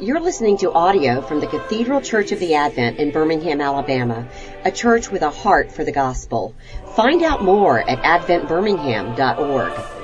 You're listening to audio from the Cathedral Church of the Advent in Birmingham, Alabama, a church with a heart for the gospel. Find out more at adventbirmingham.org.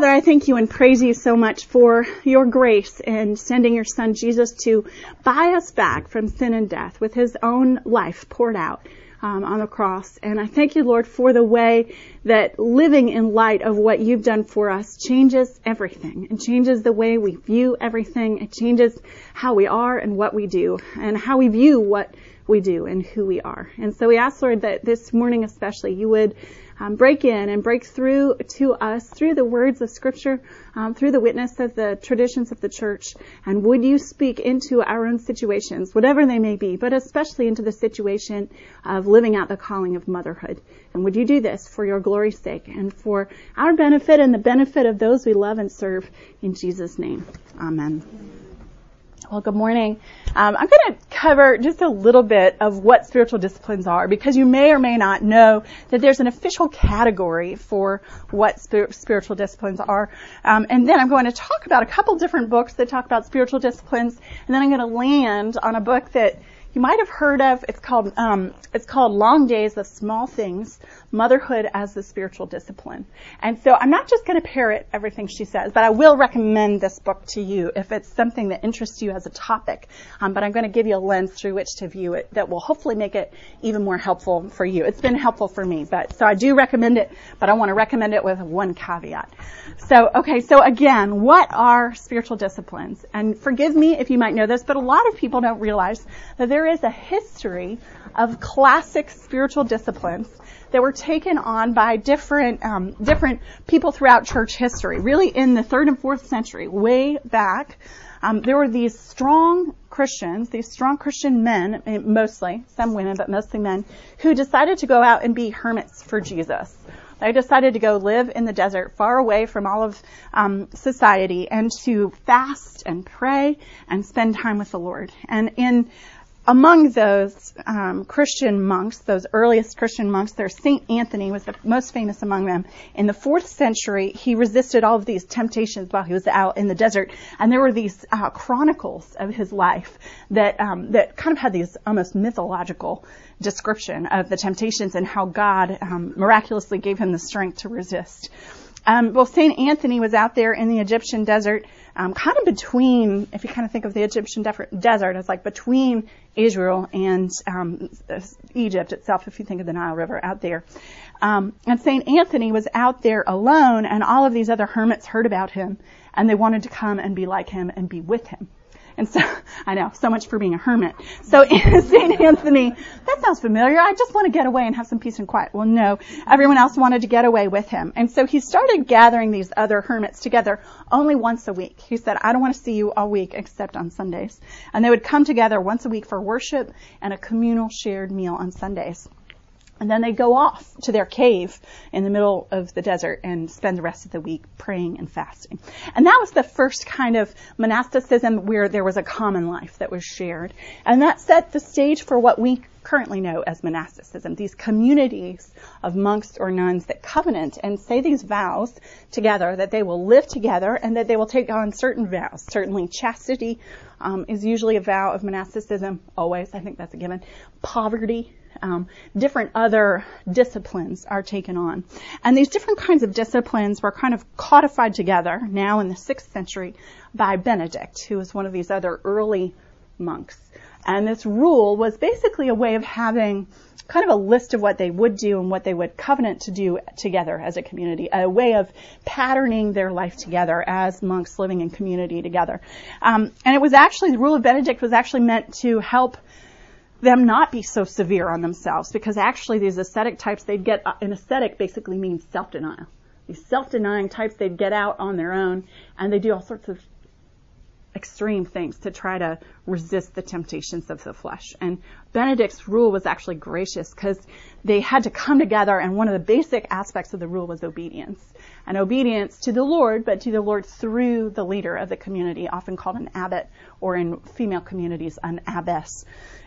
Father, I thank you and praise you so much for your grace in sending your son Jesus to buy us back from sin and death with his own life poured out um, on the cross. And I thank you, Lord, for the way that living in light of what you've done for us changes everything. It changes the way we view everything. It changes how we are and what we do and how we view what we do and who we are. And so we ask, Lord, that this morning especially you would um, break in and break through to us through the words of Scripture, um, through the witness of the traditions of the church. And would you speak into our own situations, whatever they may be, but especially into the situation of living out the calling of motherhood. And would you do this for your glory's sake and for our benefit and the benefit of those we love and serve in Jesus' name. Amen. Well, good morning. Um, I'm going to cover just a little bit of what spiritual disciplines are because you may or may not know that there's an official category for what spir- spiritual disciplines are. Um, and then I'm going to talk about a couple different books that talk about spiritual disciplines, and then I'm going to land on a book that you might have heard of. It's called um, it's called Long Days of Small Things: Motherhood as the Spiritual Discipline. And so I'm not just going to parrot everything she says, but I will recommend this book to you if it's something that interests you as a topic. Um, but I'm going to give you a lens through which to view it that will hopefully make it even more helpful for you. It's been helpful for me, but so I do recommend it, but I want to recommend it with one caveat. So okay, so again, what are spiritual disciplines? And forgive me if you might know this, but a lot of people don't realize that there is a history of classic spiritual disciplines that were taken on by different um, different people throughout church history. Really, in the third and fourth century, way back, um, there were these strong Christians, these strong Christian men, eh, mostly some women, but mostly men, who decided to go out and be hermits for Jesus. They decided to go live in the desert, far away from all of um, society, and to fast and pray and spend time with the Lord. And in among those um, Christian monks, those earliest Christian monks, there's Saint Anthony was the most famous among them. In the fourth century, he resisted all of these temptations while he was out in the desert, and there were these uh, chronicles of his life that um, that kind of had these almost mythological description of the temptations and how God um, miraculously gave him the strength to resist. Um, well, Saint Anthony was out there in the Egyptian desert um, kind of between, if you kind of think of the Egyptian desert as like between Israel and um, Egypt itself, if you think of the Nile River out there. Um, and St. Anthony was out there alone, and all of these other hermits heard about him, and they wanted to come and be like him and be with him. And so, I know, so much for being a hermit. So in St. Anthony, that sounds familiar. I just want to get away and have some peace and quiet. Well, no, everyone else wanted to get away with him. And so he started gathering these other hermits together only once a week. He said, I don't want to see you all week except on Sundays. And they would come together once a week for worship and a communal shared meal on Sundays. And then they go off to their cave in the middle of the desert and spend the rest of the week praying and fasting. And that was the first kind of monasticism where there was a common life that was shared. And that set the stage for what we currently know as monasticism, these communities of monks or nuns that covenant and say these vows together that they will live together and that they will take on certain vows. Certainly chastity um, is usually a vow of monasticism, always, I think that's a given. Poverty um, different other disciplines are taken on. And these different kinds of disciplines were kind of codified together now in the sixth century by Benedict, who was one of these other early monks. And this rule was basically a way of having kind of a list of what they would do and what they would covenant to do together as a community, a way of patterning their life together as monks living in community together. Um, and it was actually, the rule of Benedict was actually meant to help them not be so severe on themselves because actually these ascetic types they'd get uh, an ascetic basically means self-denial these self-denying types they'd get out on their own and they do all sorts of extreme things to try to resist the temptations of the flesh and Benedict's rule was actually gracious because they had to come together and one of the basic aspects of the rule was obedience. And obedience to the Lord, but to the Lord through the leader of the community, often called an abbot, or in female communities, an abbess.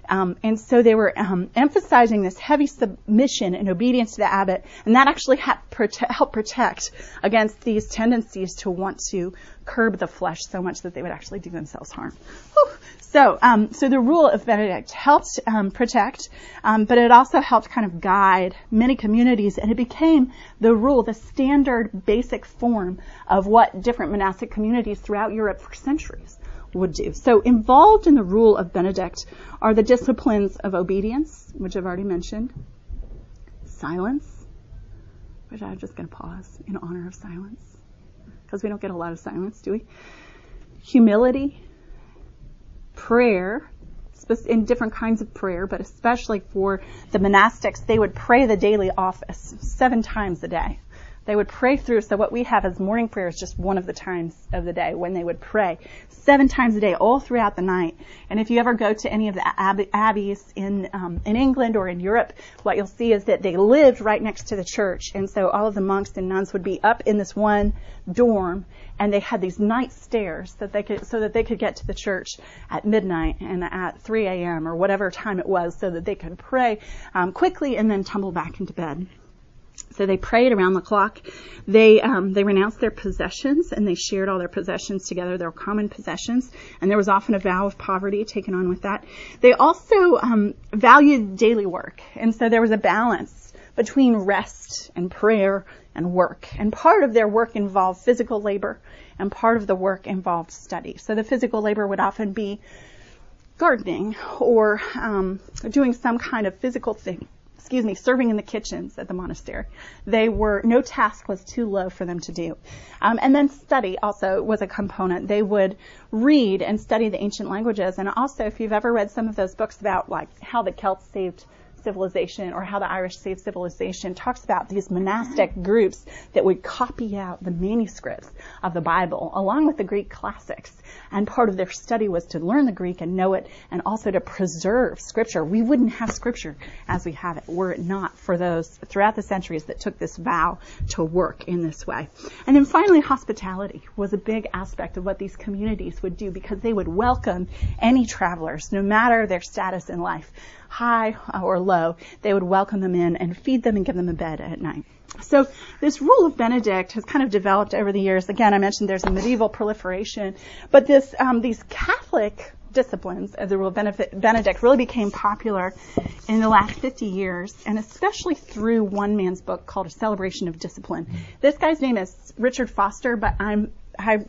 Um, and so they were um, emphasizing this heavy submission and obedience to the abbot, and that actually helped protect against these tendencies to want to curb the flesh so much that they would actually do themselves harm. Whew. So, um, so the rule of Benedict helped um, protect, um, but it also helped kind of guide many communities, and it became the rule, the standard, basic form of what different monastic communities throughout Europe for centuries would do. So involved in the rule of Benedict are the disciplines of obedience, which I've already mentioned, silence, which I'm just going to pause in honor of silence, because we don't get a lot of silence, do we? Humility, prayer, in different kinds of prayer, but especially for the monastics, they would pray the daily office seven times a day. They would pray through. So what we have as morning prayer is just one of the times of the day when they would pray seven times a day, all throughout the night. And if you ever go to any of the abbeys in um, in England or in Europe, what you'll see is that they lived right next to the church, and so all of the monks and nuns would be up in this one dorm, and they had these night stairs that they could so that they could get to the church at midnight and at 3 a.m. or whatever time it was, so that they could pray um, quickly and then tumble back into bed. So they prayed around the clock. They um, they renounced their possessions and they shared all their possessions together, their common possessions. And there was often a vow of poverty taken on with that. They also um, valued daily work, and so there was a balance between rest and prayer and work. And part of their work involved physical labor, and part of the work involved study. So the physical labor would often be gardening or um, doing some kind of physical thing excuse me, serving in the kitchens at the monastery. They were, no task was too low for them to do. Um, and then study also was a component. They would read and study the ancient languages. And also, if you've ever read some of those books about like how the Celts saved civilization or how the Irish saved civilization talks about these monastic groups that would copy out the manuscripts of the Bible along with the Greek classics. And part of their study was to learn the Greek and know it and also to preserve scripture. We wouldn't have scripture as we have it were it not for those throughout the centuries that took this vow to work in this way. And then finally, hospitality was a big aspect of what these communities would do because they would welcome any travelers, no matter their status in life high or low, they would welcome them in and feed them and give them a bed at night. So this rule of Benedict has kind of developed over the years. Again, I mentioned there's a medieval proliferation, but this um, these Catholic disciplines as the rule of Benedict really became popular in the last 50 years, and especially through one man's book called A Celebration of Discipline. This guy's name is Richard Foster, but I'm I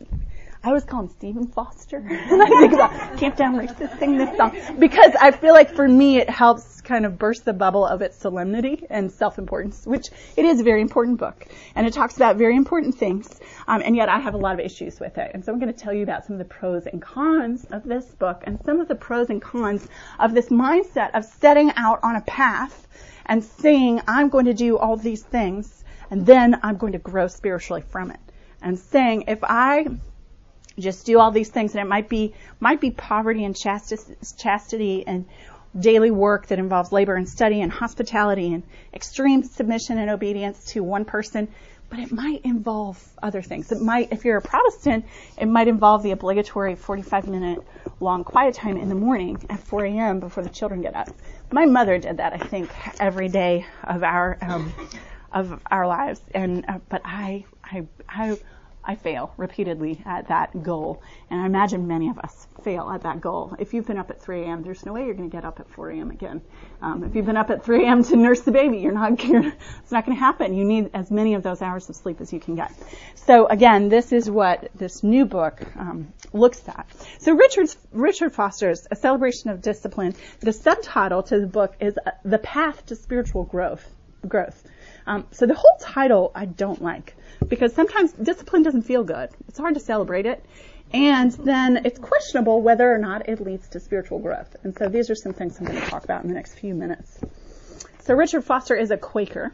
I always call him Stephen Foster. and I think about Camptown Racist sing this song because I feel like for me it helps kind of burst the bubble of its solemnity and self-importance, which it is a very important book and it talks about very important things. Um, and yet I have a lot of issues with it. And so I'm going to tell you about some of the pros and cons of this book and some of the pros and cons of this mindset of setting out on a path and saying I'm going to do all these things and then I'm going to grow spiritually from it. And saying if I just do all these things and it might be might be poverty and chastity and daily work that involves labor and study and hospitality and extreme submission and obedience to one person but it might involve other things. It might if you're a protestant it might involve the obligatory 45 minute long quiet time in the morning at 4 a.m before the children get up. My mother did that i think every day of our um, of our lives and uh, but i i i I fail repeatedly at that goal. And I imagine many of us fail at that goal. If you've been up at 3 a.m., there's no way you're going to get up at 4 a.m. again. Um, if you've been up at 3 a.m. to nurse the baby, you're not, you're, it's not going to happen. You need as many of those hours of sleep as you can get. So again, this is what this new book um, looks at. So Richard's, Richard Foster's A Celebration of Discipline, the subtitle to the book is uh, The Path to Spiritual Growth. Growth. Um, so the whole title I don't like because sometimes discipline doesn't feel good. It's hard to celebrate it. And then it's questionable whether or not it leads to spiritual growth. And so these are some things I'm going to talk about in the next few minutes. So Richard Foster is a Quaker.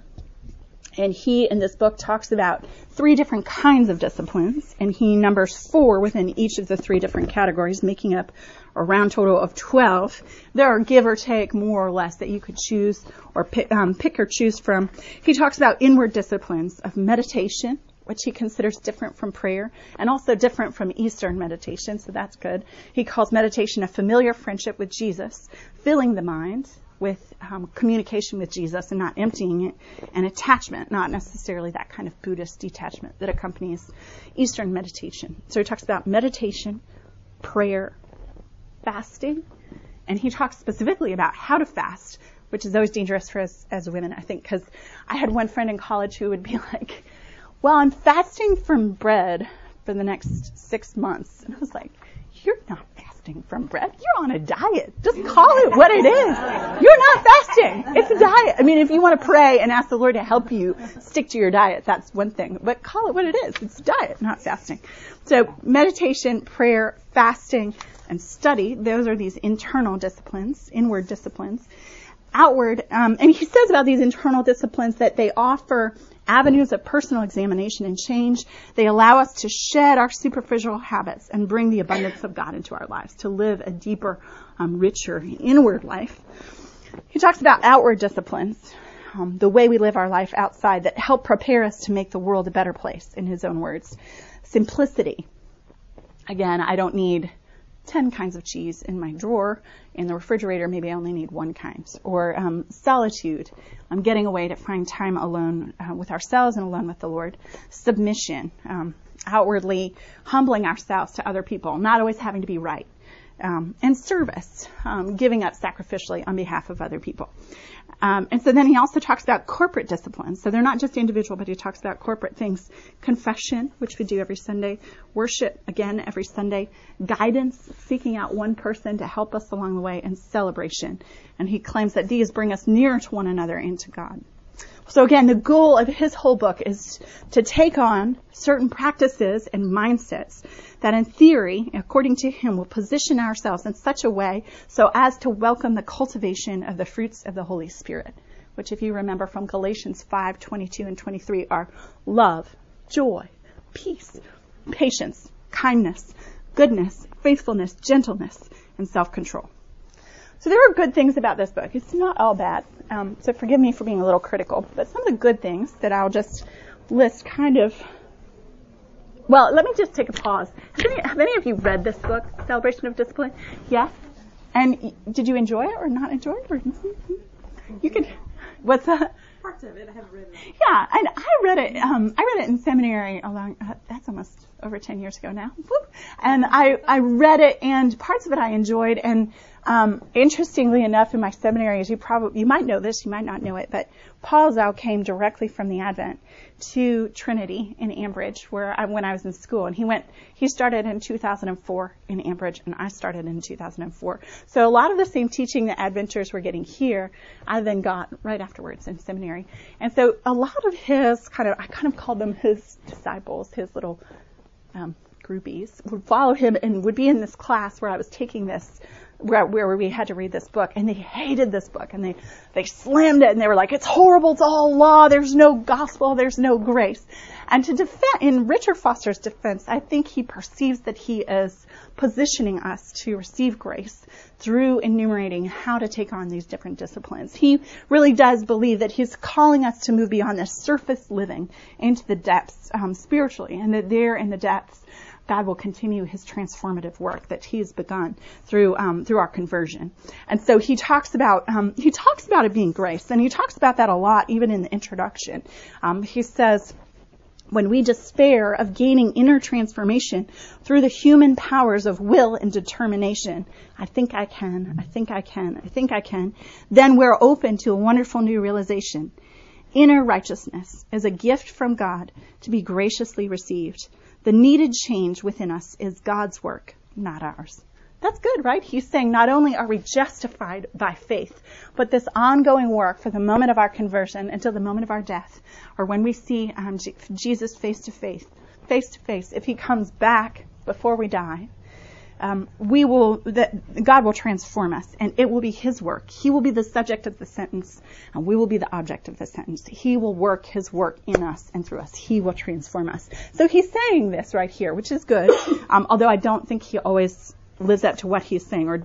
And he, in this book, talks about three different kinds of disciplines, and he numbers four within each of the three different categories, making up a round total of 12. There are give or take more or less that you could choose or pick, um, pick or choose from. He talks about inward disciplines of meditation, which he considers different from prayer and also different from Eastern meditation, so that's good. He calls meditation a familiar friendship with Jesus, filling the mind with um, communication with Jesus and not emptying it, and attachment, not necessarily that kind of Buddhist detachment that accompanies Eastern meditation. So he talks about meditation, prayer, fasting, and he talks specifically about how to fast, which is always dangerous for us as women, I think, because I had one friend in college who would be like, well, I'm fasting from bread for the next six months. And I was like, you're not fasting from bread. You're on a diet. Just call it what it is. You're not fasting. It's a diet. I mean, if you want to pray and ask the Lord to help you stick to your diet, that's one thing. But call it what it is. It's a diet, not fasting. So meditation, prayer, fasting, and study, those are these internal disciplines, inward disciplines. Outward, um, and he says about these internal disciplines that they offer avenues of personal examination and change. They allow us to shed our superficial habits and bring the abundance of God into our lives, to live a deeper, um, richer inward life. He talks about outward disciplines, um, the way we live our life outside that help prepare us to make the world a better place, in his own words. Simplicity. Again, I don't need 10 kinds of cheese in my drawer. In the refrigerator, maybe I only need one kind. Or um, solitude. I'm getting away to find time alone uh, with ourselves and alone with the Lord. Submission. Um, outwardly humbling ourselves to other people, not always having to be right. Um, and service, um, giving up sacrificially on behalf of other people. Um, and so then he also talks about corporate disciplines. So they're not just individual, but he talks about corporate things. Confession, which we do every Sunday. Worship, again, every Sunday. Guidance, seeking out one person to help us along the way. And celebration. And he claims that these bring us nearer to one another and to God. So again, the goal of his whole book is to take on certain practices and mindsets that in theory, according to him, will position ourselves in such a way so as to welcome the cultivation of the fruits of the Holy Spirit, which if you remember from Galatians 5, 22 and 23 are love, joy, peace, patience, kindness, goodness, faithfulness, gentleness, and self-control. So there are good things about this book. It's not all bad. Um, so forgive me for being a little critical, but some of the good things that I'll just list kind of. Well, let me just take a pause. Have any, have any of you read this book, Celebration of Discipline? Yes. And did you enjoy it or not enjoy it? Or, you could. What's that? Parts of it I haven't read. It. Yeah, and I read it. Um, I read it in seminary along. Uh, that's almost over ten years ago now. And I I read it, and parts of it I enjoyed, and um, interestingly enough, in my seminary, as you probably you might know this, you might not know it, but Paul Zahl came directly from the Advent to Trinity in Ambridge, where I, when I was in school, and he went. He started in 2004 in Ambridge, and I started in 2004. So a lot of the same teaching that Adventures were getting here, I then got right afterwards in seminary. And so a lot of his kind of, I kind of called them his disciples, his little um, groupies, would follow him and would be in this class where I was taking this where, where we had to read this book and they hated this book and they, they slammed it and they were like, it's horrible, it's all law, there's no gospel, there's no grace. And to defend, in Richard Foster's defense, I think he perceives that he is positioning us to receive grace through enumerating how to take on these different disciplines. He really does believe that he's calling us to move beyond the surface living into the depths um, spiritually, and that there in the depths God will continue His transformative work that He has begun through um, through our conversion. And so He talks about um, He talks about it being grace, and He talks about that a lot, even in the introduction. Um, he says. When we despair of gaining inner transformation through the human powers of will and determination, I think I can, I think I can, I think I can, then we're open to a wonderful new realization. Inner righteousness is a gift from God to be graciously received. The needed change within us is God's work, not ours. That's good, right? He's saying not only are we justified by faith, but this ongoing work for the moment of our conversion until the moment of our death, or when we see um, Jesus face to face, face to face, if he comes back before we die, um, we will that God will transform us, and it will be His work. He will be the subject of the sentence, and we will be the object of the sentence. He will work His work in us and through us. He will transform us. So He's saying this right here, which is good. Um, although I don't think He always lives up to what he's saying, or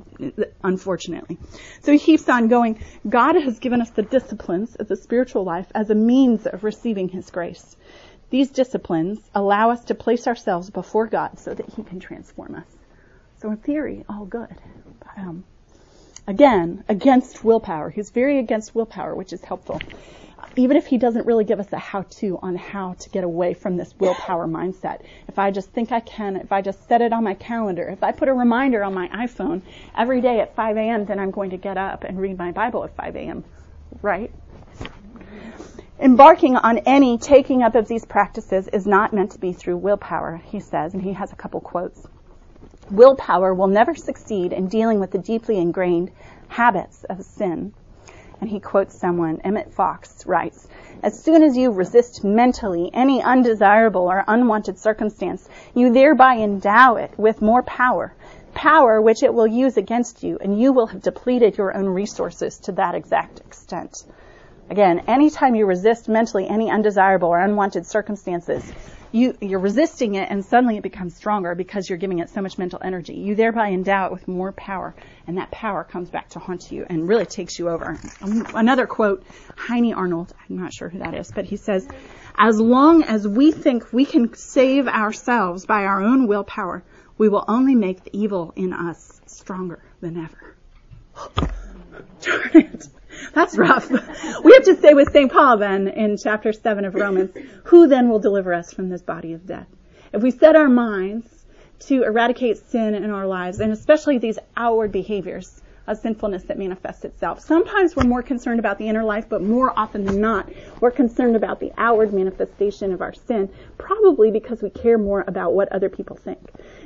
unfortunately. So he keeps on going. God has given us the disciplines of the spiritual life as a means of receiving his grace. These disciplines allow us to place ourselves before God so that he can transform us. So in theory, all good. Um, again, against willpower. He's very against willpower, which is helpful. Even if he doesn't really give us a how-to on how to get away from this willpower mindset. If I just think I can, if I just set it on my calendar, if I put a reminder on my iPhone every day at 5 a.m., then I'm going to get up and read my Bible at 5 a.m. Right? Embarking on any taking up of these practices is not meant to be through willpower, he says, and he has a couple quotes. Willpower will never succeed in dealing with the deeply ingrained habits of sin. And he quotes someone, Emmett Fox writes, as soon as you resist mentally any undesirable or unwanted circumstance, you thereby endow it with more power, power which it will use against you, and you will have depleted your own resources to that exact extent. Again, anytime you resist mentally any undesirable or unwanted circumstances, you, you're resisting it and suddenly it becomes stronger because you're giving it so much mental energy. You thereby endow it with more power and that power comes back to haunt you and really takes you over. Um, another quote, Heini Arnold, I'm not sure who that is, but he says, as long as we think we can save ourselves by our own willpower, we will only make the evil in us stronger than ever. Darn it. That's rough. we have to say with St. Paul then in chapter 7 of Romans, who then will deliver us from this body of death? If we set our minds to eradicate sin in our lives, and especially these outward behaviors of sinfulness that manifests itself. Sometimes we're more concerned about the inner life, but more often than not, we're concerned about the outward manifestation of our sin, probably because we care more about what other people think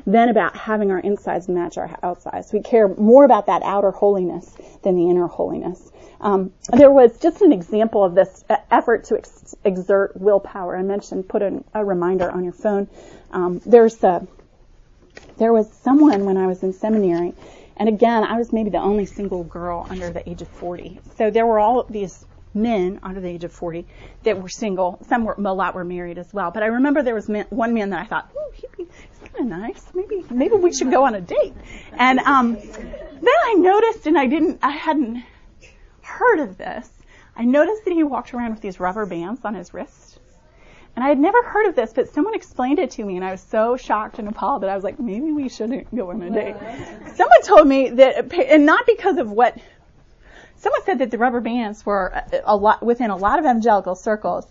than about having our insides match our outsides. We care more about that outer holiness than the inner holiness. Um, there was just an example of this effort to ex- exert willpower. I mentioned put a, a reminder on your phone. Um, there's a, there was someone when I was in seminary, and again, I was maybe the only single girl under the age of 40. So there were all these men under the age of 40 that were single. Some were, a lot were married as well. But I remember there was men, one man that I thought, ooh, he'd be, he's kind of nice. Maybe, maybe we should go on a date. And, um, then I noticed and I didn't, I hadn't heard of this, I noticed that he walked around with these rubber bands on his wrist. And I had never heard of this, but someone explained it to me, and I was so shocked and appalled that I was like, maybe we shouldn't go on a date. someone told me that, and not because of what, someone said that the rubber bands were a lot, within a lot of evangelical circles,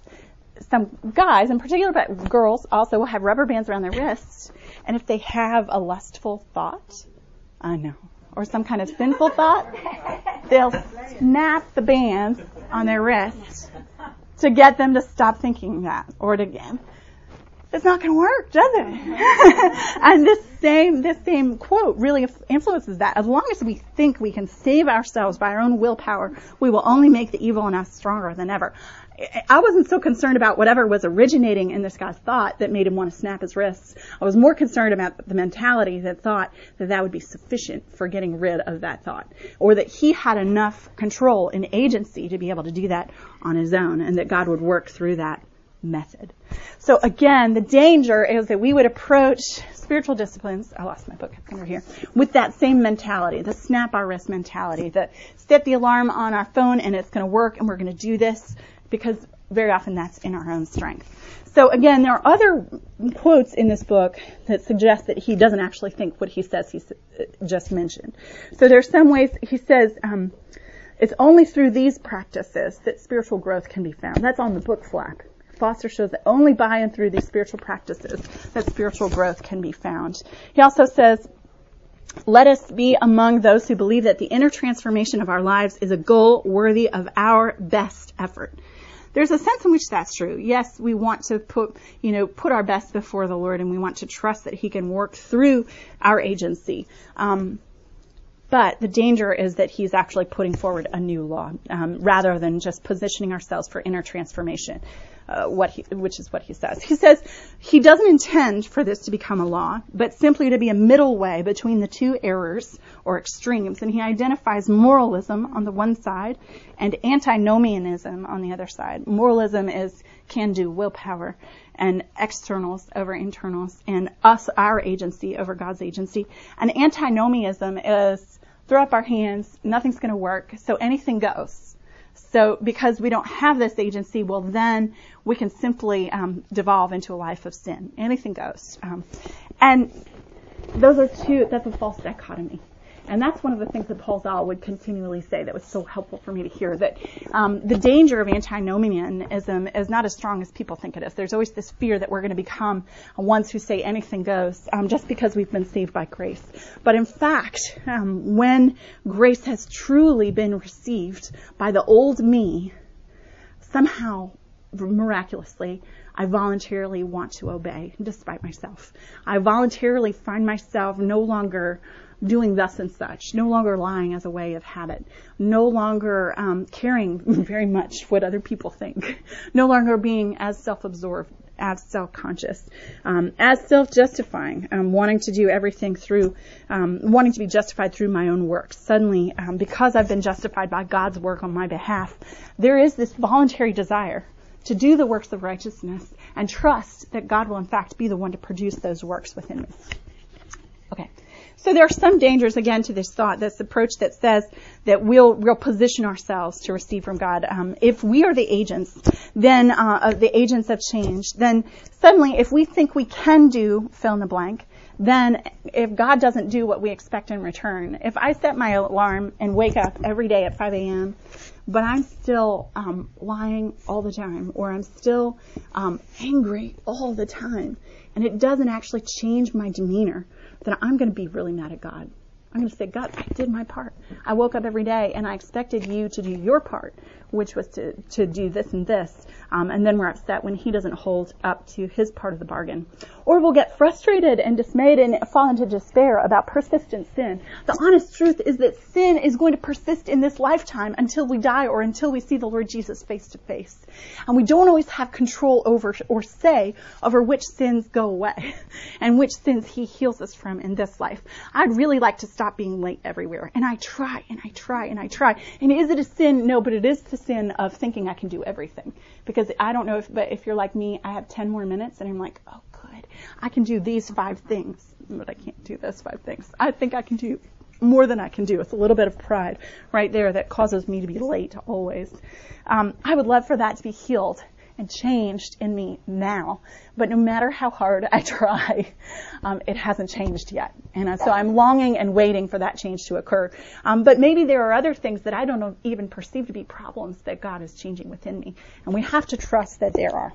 some guys, in particular, but girls also will have rubber bands around their wrists, and if they have a lustful thought, I know, or some kind of sinful thought, they'll snap the bands on their wrists to get them to stop thinking that or to again. It's not going to work, does it? Mm-hmm. and this same this same quote really influences that. As long as we think we can save ourselves by our own willpower, we will only make the evil in us stronger than ever. I wasn't so concerned about whatever was originating in this guy's thought that made him want to snap his wrists. I was more concerned about the mentality that thought that that would be sufficient for getting rid of that thought, or that he had enough control and agency to be able to do that on his own, and that God would work through that method. So again, the danger is that we would approach spiritual disciplines, I lost my book over here, with that same mentality, the snap our wrist mentality, the set the alarm on our phone and it's going to work and we're going to do this because very often that's in our own strength. So again, there are other quotes in this book that suggest that he doesn't actually think what he says he just mentioned. So there are some ways he says um, it's only through these practices that spiritual growth can be found. That's on the book flap. Foster shows that only by and through these spiritual practices that spiritual growth can be found. He also says let us be among those who believe that the inner transformation of our lives is a goal worthy of our best effort there's a sense in which that's true. Yes, we want to put, you know, put our best before the Lord and we want to trust that He can work through our agency. Um, but the danger is that he's actually putting forward a new law um, rather than just positioning ourselves for inner transformation. Uh, what he, which is what he says. He says he doesn't intend for this to become a law, but simply to be a middle way between the two errors or extremes. And he identifies moralism on the one side and antinomianism on the other side. Moralism is can-do willpower and externals over internals and us, our agency over God's agency. And antinomianism is throw up our hands, nothing's going to work, so anything goes. So because we don't have this agency, well then we can simply um, devolve into a life of sin. Anything goes. Um, and those are two, that's a false dichotomy. And that's one of the things that Paul Zahl would continually say that was so helpful for me to hear that um, the danger of antinomianism is not as strong as people think it is. There's always this fear that we're going to become ones who say anything goes um, just because we've been saved by grace. But in fact, um, when grace has truly been received by the old me, somehow miraculously, I voluntarily want to obey despite myself. I voluntarily find myself no longer doing thus and such, no longer lying as a way of habit, no longer um, caring very much what other people think, no longer being as self-absorbed, as self-conscious, um, as self-justifying, um, wanting to do everything through, um, wanting to be justified through my own works. Suddenly, um, because I've been justified by God's work on my behalf, there is this voluntary desire to do the works of righteousness and trust that God will in fact be the one to produce those works within me. Okay. So there are some dangers again to this thought, this approach that says that we'll we'll position ourselves to receive from God. Um, if we are the agents, then uh, the agents of change, then suddenly if we think we can do fill in the blank, then if God doesn't do what we expect in return, if I set my alarm and wake up every day at 5 a.m., but I'm still um, lying all the time, or I'm still um, angry all the time, and it doesn't actually change my demeanor, then I'm going to be really mad at God. I'm going to say, God, I did my part. I woke up every day and I expected you to do your part, which was to, to do this and this. Um, and then we're upset when he doesn't hold up to his part of the bargain. Or we'll get frustrated and dismayed and fall into despair about persistent sin. The honest truth is that sin is going to persist in this lifetime until we die or until we see the Lord Jesus face to face. And we don't always have control over or say over which sins go away and which sins he heals us from in this life. I'd really like to stop being late everywhere. And I try and I try and I try. And is it a sin? No, but it is the sin of thinking I can do everything. Because I don't know if, but if you're like me, I have 10 more minutes and I'm like, oh good, I can do these five things, but I can't do those five things. I think I can do more than I can do. It's a little bit of pride right there that causes me to be late always. Um, I would love for that to be healed and changed in me now. But no matter how hard I try, um, it hasn't changed yet. And uh, so I'm longing and waiting for that change to occur. Um, but maybe there are other things that I don't even perceive to be problems that God is changing within me. And we have to trust that there are.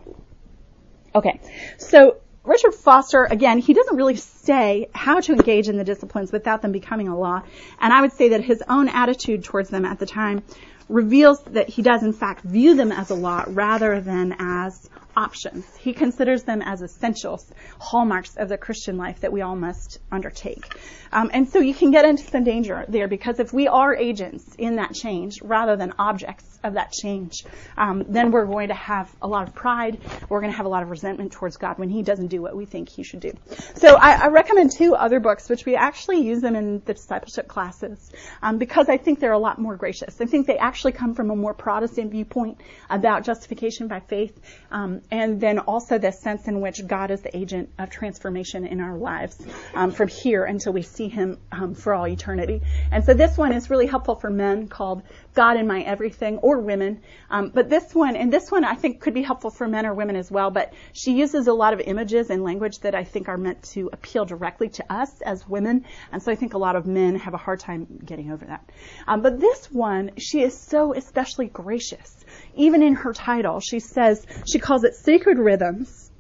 Okay. So Richard Foster, again, he doesn't really say how to engage in the disciplines without them becoming a law. And I would say that his own attitude towards them at the time reveals that he does in fact view them as a law rather than as options. He considers them as essentials, hallmarks of the Christian life that we all must undertake. Um, and so you can get into some danger there because if we are agents in that change rather than objects of that change, um, then we're going to have a lot of pride. We're going to have a lot of resentment towards God when He doesn't do what we think He should do. So I, I recommend two other books, which we actually use them in the discipleship classes um, because I think they're a lot more gracious. I think they actually come from a more Protestant viewpoint about justification by faith. Um, and then also the sense in which God is the agent of transformation in our lives um, from here until we see Him um, for all eternity. And so this one is really helpful for men called God in My Everything or women. Um, but this one, and this one I think could be helpful for men or women as well, but she uses a lot of images and language that I think are meant to appeal directly to us as women. And so I think a lot of men have a hard time getting over that. Um, but this one, she is so especially gracious even in her title, she says, she calls it sacred rhythms,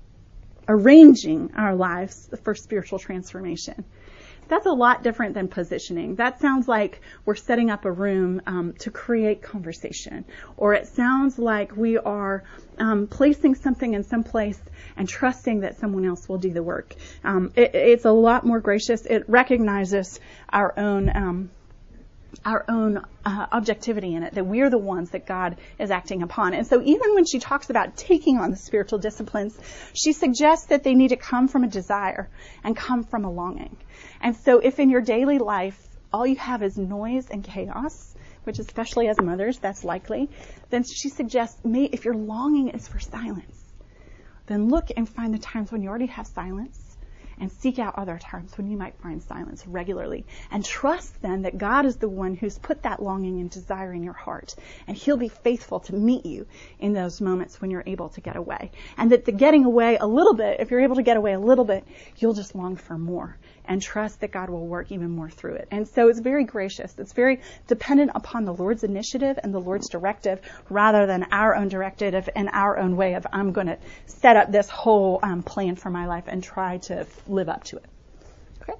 arranging our lives for spiritual transformation. That's a lot different than positioning. That sounds like we're setting up a room um, to create conversation, or it sounds like we are um, placing something in some place and trusting that someone else will do the work. Um, it, it's a lot more gracious. It recognizes our own um, our own uh, objectivity in it, that we're the ones that God is acting upon. And so even when she talks about taking on the spiritual disciplines, she suggests that they need to come from a desire and come from a longing. And so if in your daily life all you have is noise and chaos, which especially as mothers, that's likely, then she suggests if your longing is for silence, then look and find the times when you already have silence and seek out other times when you might find silence regularly. And trust then that God is the one who's put that longing and desire in your heart. And He'll be faithful to meet you in those moments when you're able to get away. And that the getting away a little bit, if you're able to get away a little bit, you'll just long for more and trust that God will work even more through it. And so it's very gracious. It's very dependent upon the Lord's initiative and the Lord's directive rather than our own directive and our own way of, I'm going to set up this whole um, plan for my life and try to live up to it. Okay.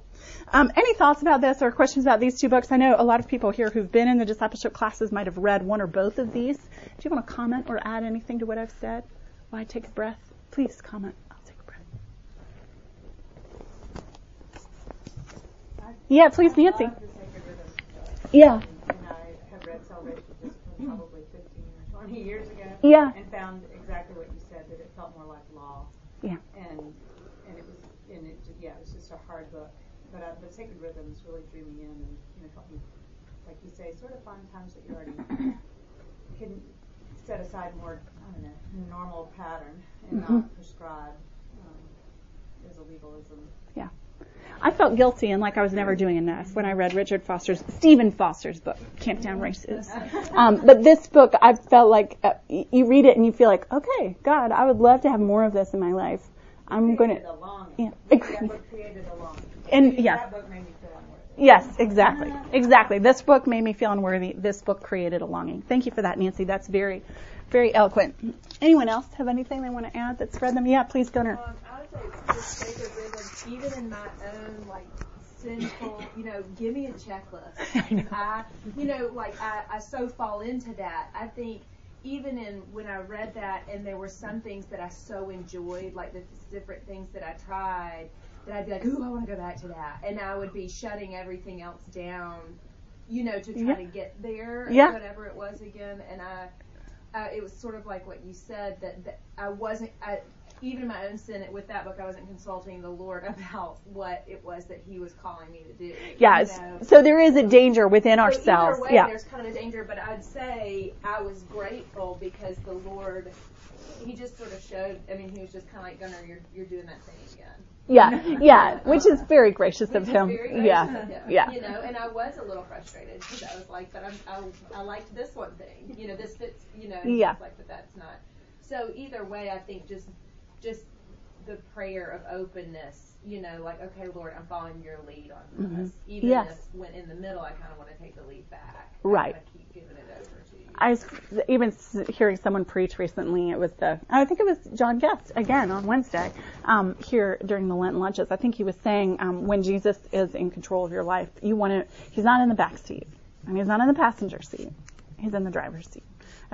Um, any thoughts about this or questions about these two books? I know a lot of people here who've been in the discipleship classes might have read one or both of these. Do you want to comment or add anything to what I've said I take a breath? Please comment. Yeah, please, Nancy. Yeah. And I have read Celebration Discipline probably 15 or 20 years ago. Yeah. And found exactly what you said, that it felt more like law. Yeah. And and it was and it yeah, it was just a hard book. But uh, but Sacred Rhythms really drew me in and you know helped me, like you say, sort of find times that you already can set aside more I don't know normal pattern and mm-hmm. not prescribe um, as a legalism. Yeah. I felt guilty and like I was never doing enough when I read Richard Foster's, Stephen Foster's book, Camptown Races. Um, but this book, I felt like uh, you read it and you feel like, okay, God, I would love to have more of this in my life. I'm going to. Yeah. That book created a longing. And yeah. That book made me. Yes, exactly. Exactly. This book made me feel unworthy. This book created a longing. Thank you for that, Nancy. That's very, very eloquent. Anyone else have anything they want to add that's read them? Yeah, please, Gunnar. Um, I would say just even in my own like sinful, you know, give me a checklist. I, know. I you know, like I, I so fall into that. I think even in when I read that and there were some things that I so enjoyed, like the different things that I tried, that I'd be like, ooh, I want to go back to that. And I would be shutting everything else down, you know, to try yeah. to get there, yeah. whatever it was again. And I, uh, it was sort of like what you said that, that I wasn't, I, even in my own sin with that book, I wasn't consulting the Lord about what it was that He was calling me to do. Yes. You know? So there is a danger within so ourselves. Way, yeah. There's kind of a danger, but I'd say I was grateful because the Lord, He just sort of showed. I mean, He was just kind of like, Gunnar, you're you're doing that thing again. Yeah, yeah, which is very gracious which of him. yeah, of him, yeah. You know, and I was a little frustrated because I was like, but I'm, I, I liked this one thing. You know, this fits. You know, yeah. like, but that's not. So either way, I think just just the prayer of openness, you know, like, okay, Lord, I'm following your lead on this. Mm-hmm. Even yes. if when in the middle I kind of want to take the lead back. Right. I keep giving it over to you. I was even hearing someone preach recently. It was the, I think it was John Guest again on Wednesday, um, here during the Lent lunches. I think he was saying, um, when Jesus is in control of your life, you want to, he's not in the back seat. and he's not in the passenger seat. He's in the driver's seat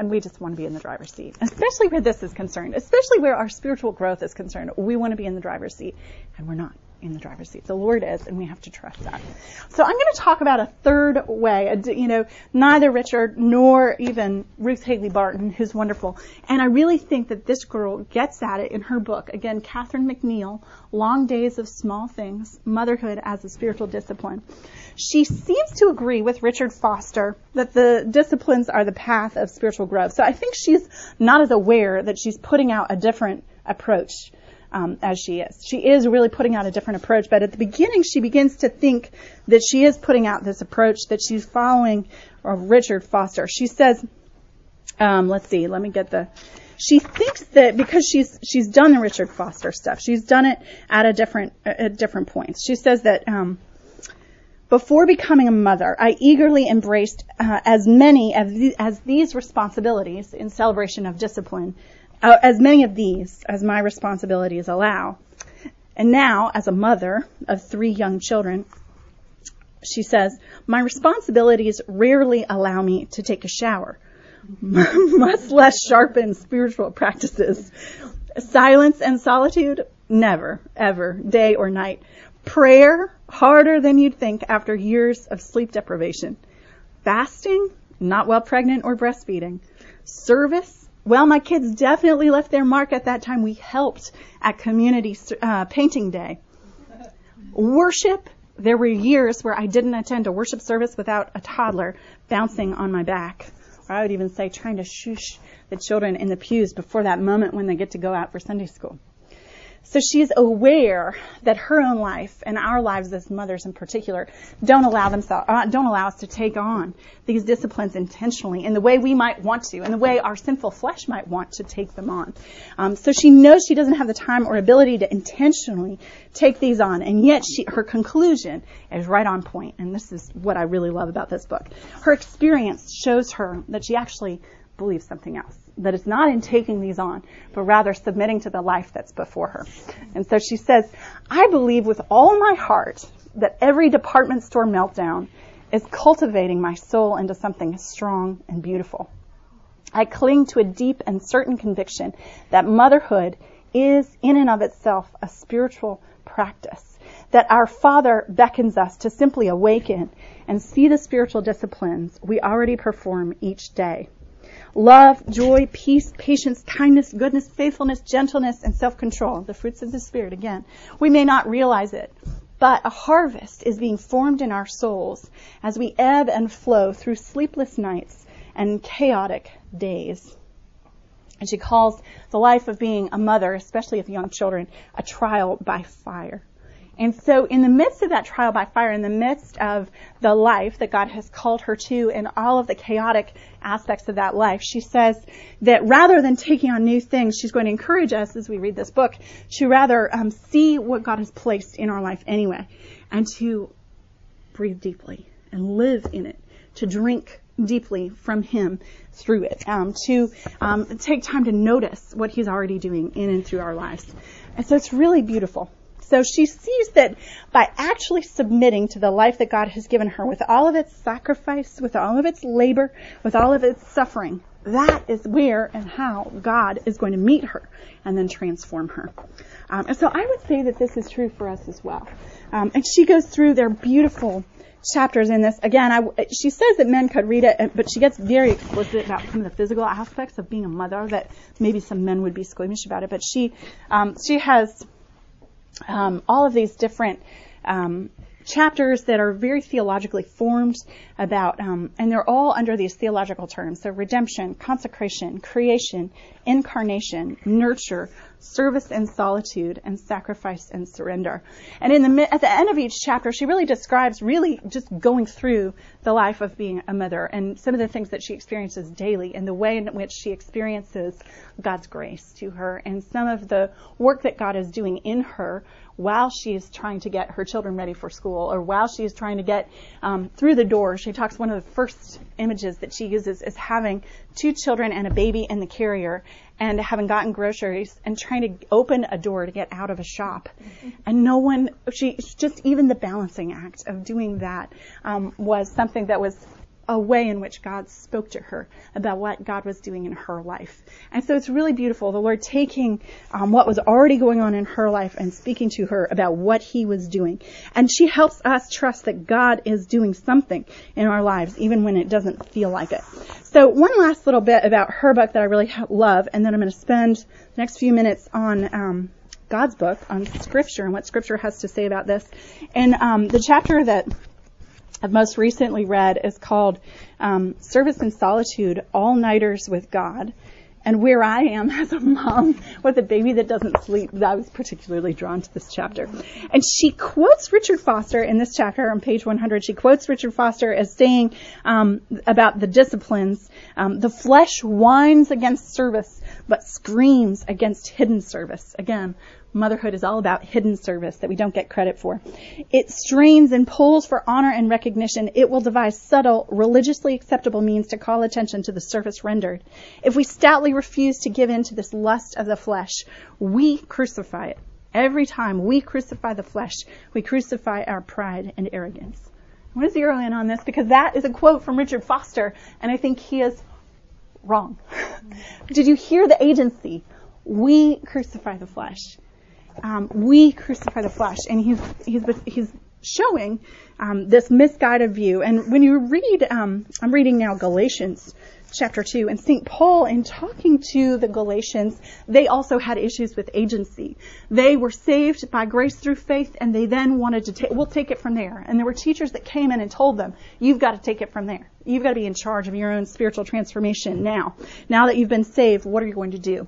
and we just want to be in the driver's seat, especially where this is concerned, especially where our spiritual growth is concerned. We want to be in the driver's seat, and we're not in the driver's seat. The Lord is, and we have to trust that. So I'm going to talk about a third way. You know, neither Richard nor even Ruth Haley Barton, who's wonderful, and I really think that this girl gets at it in her book. Again, Catherine McNiel, Long Days of Small Things: Motherhood as a Spiritual Discipline. She seems to agree with Richard Foster that the disciplines are the path of spiritual growth. So I think she's not as aware that she's putting out a different approach um, as she is. She is really putting out a different approach, but at the beginning she begins to think that she is putting out this approach that she's following Richard Foster. She says, um, let's see, let me get the. She thinks that because she's she's done the Richard Foster stuff, she's done it at a different at different points. She says that. Um, before becoming a mother, I eagerly embraced uh, as many as, the, as these responsibilities in celebration of discipline uh, as many of these as my responsibilities allow. And now, as a mother of three young children, she says, my responsibilities rarely allow me to take a shower, much less sharpen spiritual practices. Silence and solitude, never, ever, day or night. Prayer, harder than you'd think after years of sleep deprivation. Fasting, not while pregnant or breastfeeding. Service, well, my kids definitely left their mark at that time. We helped at community uh, painting day. Worship, there were years where I didn't attend a worship service without a toddler bouncing on my back. Or I would even say trying to shush the children in the pews before that moment when they get to go out for Sunday school. So she's aware that her own life and our lives as mothers in particular don't allow themselves, uh, don't allow us to take on these disciplines intentionally in the way we might want to, in the way our sinful flesh might want to take them on. Um, so she knows she doesn't have the time or ability to intentionally take these on, and yet she, her conclusion is right on point. And this is what I really love about this book. Her experience shows her that she actually believes something else that it's not in taking these on, but rather submitting to the life that's before her. And so she says, I believe with all my heart that every department store meltdown is cultivating my soul into something strong and beautiful. I cling to a deep and certain conviction that motherhood is in and of itself a spiritual practice. That our Father beckons us to simply awaken and see the spiritual disciplines we already perform each day love, joy, peace, patience, kindness, goodness, faithfulness, gentleness, and self-control. The fruits of the Spirit, again. We may not realize it, but a harvest is being formed in our souls as we ebb and flow through sleepless nights and chaotic days. And she calls the life of being a mother, especially of young children, a trial by fire. And so in the midst of that trial by fire, in the midst of the life that God has called her to and all of the chaotic aspects of that life, she says that rather than taking on new things, she's going to encourage us as we read this book to rather um, see what God has placed in our life anyway and to breathe deeply and live in it, to drink deeply from Him through it, um, to um, take time to notice what He's already doing in and through our lives. And so it's really beautiful. So she sees that by actually submitting to the life that God has given her with all of its sacrifice, with all of its labor, with all of its suffering, that is where and how God is going to meet her and then transform her. Um, and so I would say that this is true for us as well. Um, and she goes through their beautiful chapters in this. Again, I, she says that men could read it, but she gets very explicit about some of the physical aspects of being a mother that maybe some men would be squeamish about it. But she, um, she has all of these different um, chapters that are very theologically formed about, um, and they're all under these theological terms. So redemption, consecration, creation, incarnation, nurture, service and solitude, and sacrifice and surrender. And in the at the end of each chapter, she really describes really just going through the life of being a mother and some of the things that she experiences daily and the way in which she experiences God's grace to her and some of the work that God is doing in her while she is trying to get her children ready for school or while she is trying to get um, through the door. She talks one of the first images that she uses is having two children and a baby in the carrier and having gotten groceries and trying to open a door to get out of a shop. And no one, she, just even the balancing act of doing that um, was something that was a way in which God spoke to her about what God was doing in her life. And so it's really beautiful. The Lord taking um, what was already going on in her life and speaking to her about what He was doing. And she helps us trust that God is doing something in our lives, even when it doesn't feel like it. So one last little bit about her book that I really love, and then I'm going to spend the next few minutes on um, God's book, on Scripture, and what Scripture has to say about this. And um, the chapter that I've most recently read is called um, Service in Solitude, All Nighters with God. And where I am as a mom with a baby that doesn't sleep, I was particularly drawn to this chapter. And she quotes Richard Foster in this chapter on page 100. She quotes Richard Foster as saying um, about the disciplines, um, the flesh whines against service, but screams against hidden service. Again, Motherhood is all about hidden service that we don't get credit for. It strains and pulls for honor and recognition. It will devise subtle, religiously acceptable means to call attention to the service rendered. If we stoutly refuse to give in to this lust of the flesh, we crucify it. Every time we crucify the flesh, we crucify our pride and arrogance. I want to zero in on this because that is a quote from Richard Foster, and I think he is wrong. Did you hear the agency? We crucify the flesh um, we crucify the flesh, and he's he's he's showing um, this misguided view. And when you read, um, I'm reading now Galatians chapter 2, and St. Paul, in talking to the Galatians, they also had issues with agency. They were saved by grace through faith, and they then wanted to take, we'll take it from there. And there were teachers that came in and told them, you've got to take it from there. You've got to be in charge of your own spiritual transformation now. Now that you've been saved, what are you going to do?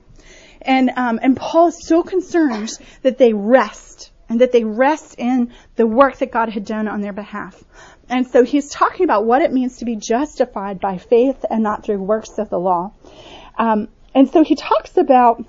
And, um, and Paul is so concerned that they rest and that they rest in the work that God had done on their behalf. And so he's talking about what it means to be justified by faith and not through works of the law. Um, and so he talks about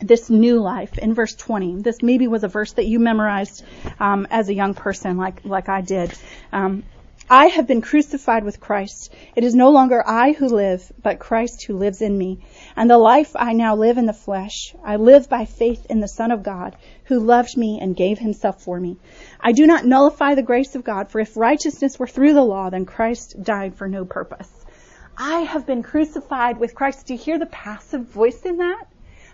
this new life in verse 20. This maybe was a verse that you memorized um, as a young person, like like I did. Um, I have been crucified with Christ. It is no longer I who live, but Christ who lives in me. And the life I now live in the flesh, I live by faith in the Son of God, who loved me and gave himself for me. I do not nullify the grace of God, for if righteousness were through the law, then Christ died for no purpose. I have been crucified with Christ. Do you hear the passive voice in that?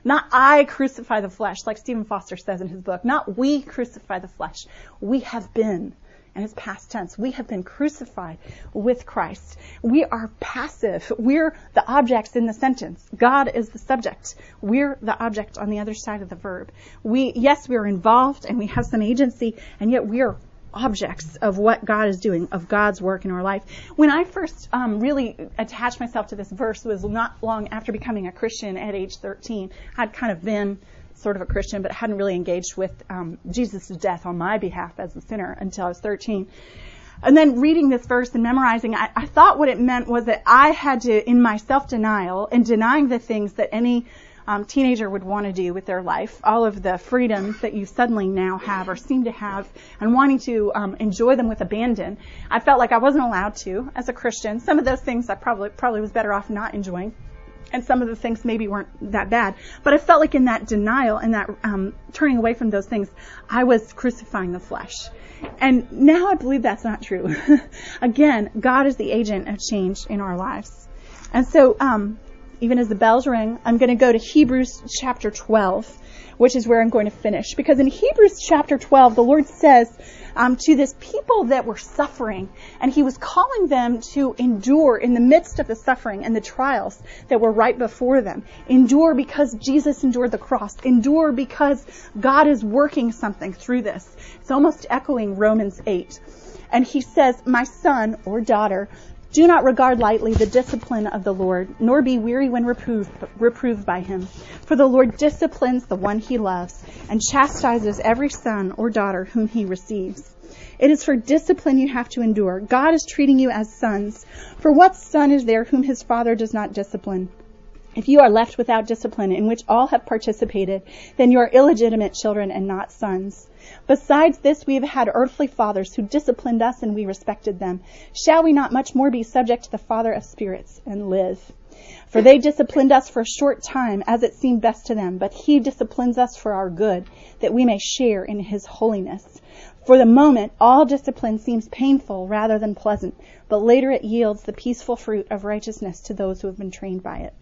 Not I crucify the flesh, like Stephen Foster says in his book. Not we crucify the flesh. We have been and it's past tense. We have been crucified with Christ. We are passive. We're the objects in the sentence. God is the subject. We're the object on the other side of the verb. We, yes, we are involved and we have some agency, and yet we are objects of what God is doing, of God's work in our life. When I first um, really attached myself to this verse was not long after becoming a Christian at age 13. I'd kind of been sort of a Christian, but hadn't really engaged with um, Jesus' death on my behalf as a sinner until I was 13. And then reading this verse and memorizing, I, I thought what it meant was that I had to, in my self-denial and denying the things that any um, teenager would want to do with their life, all of the freedoms that you suddenly now have or seem to have, and wanting to um, enjoy them with abandon, I felt like I wasn't allowed to as a Christian. Some of those things I probably probably was better off not enjoying and some of the things maybe weren't that bad. But I felt like in that denial and that um, turning away from those things, I was crucifying the flesh. And now I believe that's not true. Again, God is the agent of change in our lives. And so, um, even as the bells ring, I'm going to go to Hebrews chapter 12 which is where I'm going to finish. Because in Hebrews chapter 12, the Lord says um, to this people that were suffering, and He was calling them to endure in the midst of the suffering and the trials that were right before them. Endure because Jesus endured the cross. Endure because God is working something through this. It's almost echoing Romans 8. And He says, My son or daughter, do not regard lightly the discipline of the Lord, nor be weary when reproved, reproved by him. For the Lord disciplines the one he loves, and chastises every son or daughter whom he receives. It is for discipline you have to endure. God is treating you as sons. For what son is there whom his father does not discipline? If you are left without discipline in which all have participated, then you are illegitimate children and not sons. Besides this, we have had earthly fathers who disciplined us and we respected them. Shall we not much more be subject to the Father of spirits and live? For they disciplined us for a short time as it seemed best to them, but he disciplines us for our good, that we may share in his holiness. For the moment, all discipline seems painful rather than pleasant, but later it yields the peaceful fruit of righteousness to those who have been trained by it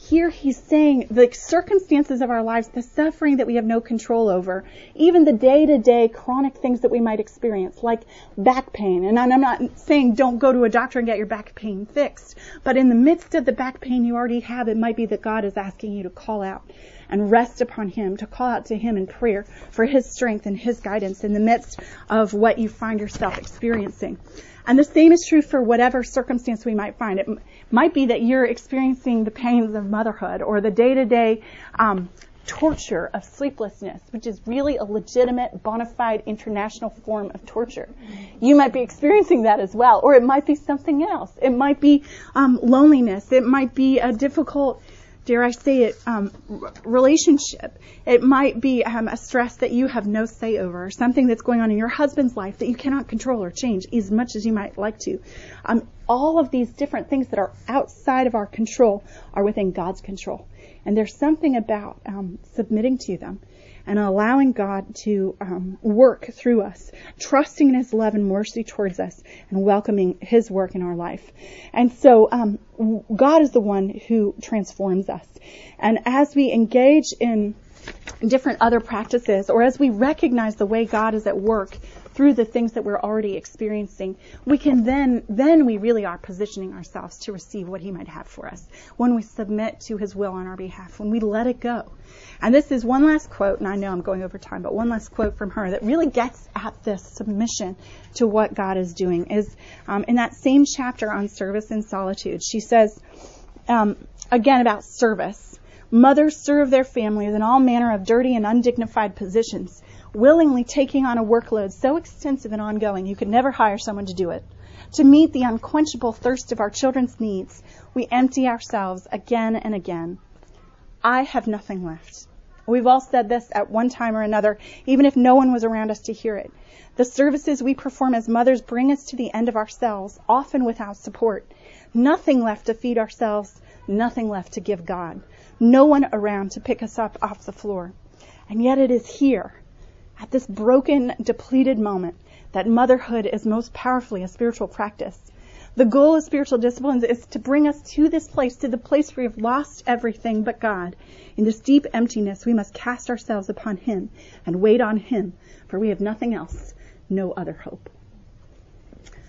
here he's saying the circumstances of our lives, the suffering that we have no control over, even the day to day chronic things that we might experience, like back pain. And I'm not saying don't go to a doctor and get your back pain fixed, but in the midst of the back pain you already have, it might be that God is asking you to call out and rest upon Him, to call out to Him in prayer for His strength and His guidance in the midst of what you find yourself experiencing. And the same is true for whatever circumstance we might find. It might be that you're experiencing the pains of motherhood or the day-to-day um, torture of sleeplessness, which is really a legitimate, bona fide international form of torture. You might be experiencing that as well, or it might be something else. It might be um, loneliness. It might be a difficult dare I say it, um, relationship. It might be um, a stress that you have no say over, something that's going on in your husband's life that you cannot control or change as much as you might like to. Um, all of these different things that are outside of our control are within God's control. And there's something about um, submitting to them and allowing God to um, work through us, trusting in His love and mercy towards us, and welcoming His work in our life. And so, um, God is the one who transforms us. And as we engage in different other practices, or as we recognize the way God is at work through the things that we're already experiencing, we can then, then we really are positioning ourselves to receive what He might have for us. When we submit to His will on our behalf, when we let it go. And this is one last quote, and I know I'm going over time, but one last quote from her that really gets at this submission to what God is doing is um, in that same chapter on service and solitude. She says, um, again about service. Mothers serve their families in all manner of dirty and undignified positions willingly taking on a workload so extensive and ongoing you could never hire someone to do it. To meet the unquenchable thirst of our children's needs, we empty ourselves again and again. I have nothing left. We've all said this at one time or another, even if no one was around us to hear it. The services we perform as mothers bring us to the end of ourselves, often without support. Nothing left to feed ourselves, nothing left to give God. No one around to pick us up off the floor. And yet it is here, at this broken, depleted moment that motherhood is most powerfully a spiritual practice. The goal of spiritual disciplines is to bring us to this place, to the place where we've lost everything but God. In this deep emptiness, we must cast ourselves upon Him and wait on Him, for we have nothing else, no other hope.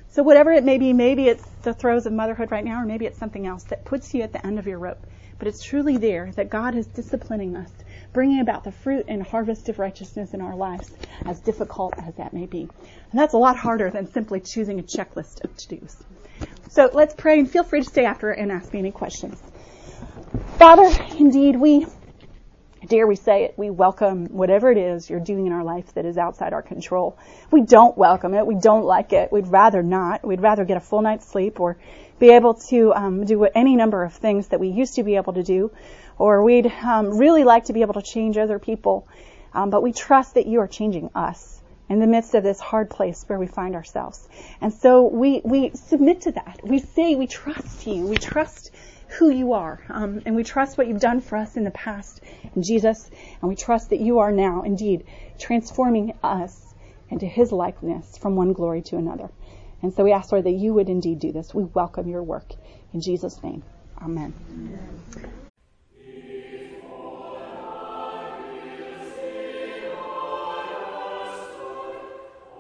So whatever it may be, maybe it's the throes of motherhood right now, or maybe it's something else that puts you at the end of your rope. But it's truly there that God is disciplining us bringing about the fruit and harvest of righteousness in our lives, as difficult as that may be. And that's a lot harder than simply choosing a checklist of to-dos. So let's pray and feel free to stay after and ask me any questions. Father, indeed, we, dare we say it, we welcome whatever it is you're doing in our life that is outside our control. We don't welcome it. We don't like it. We'd rather not. We'd rather get a full night's sleep or be able to um, do any number of things that we used to be able to do or we'd um, really like to be able to change other people, um, but we trust that you are changing us in the midst of this hard place where we find ourselves. And so we, we submit to that. We say we trust you. We trust who you are. Um, and we trust what you've done for us in the past in Jesus. And we trust that you are now indeed transforming us into his likeness from one glory to another. And so we ask, Lord, that you would indeed do this. We welcome your work. In Jesus' name, amen. amen.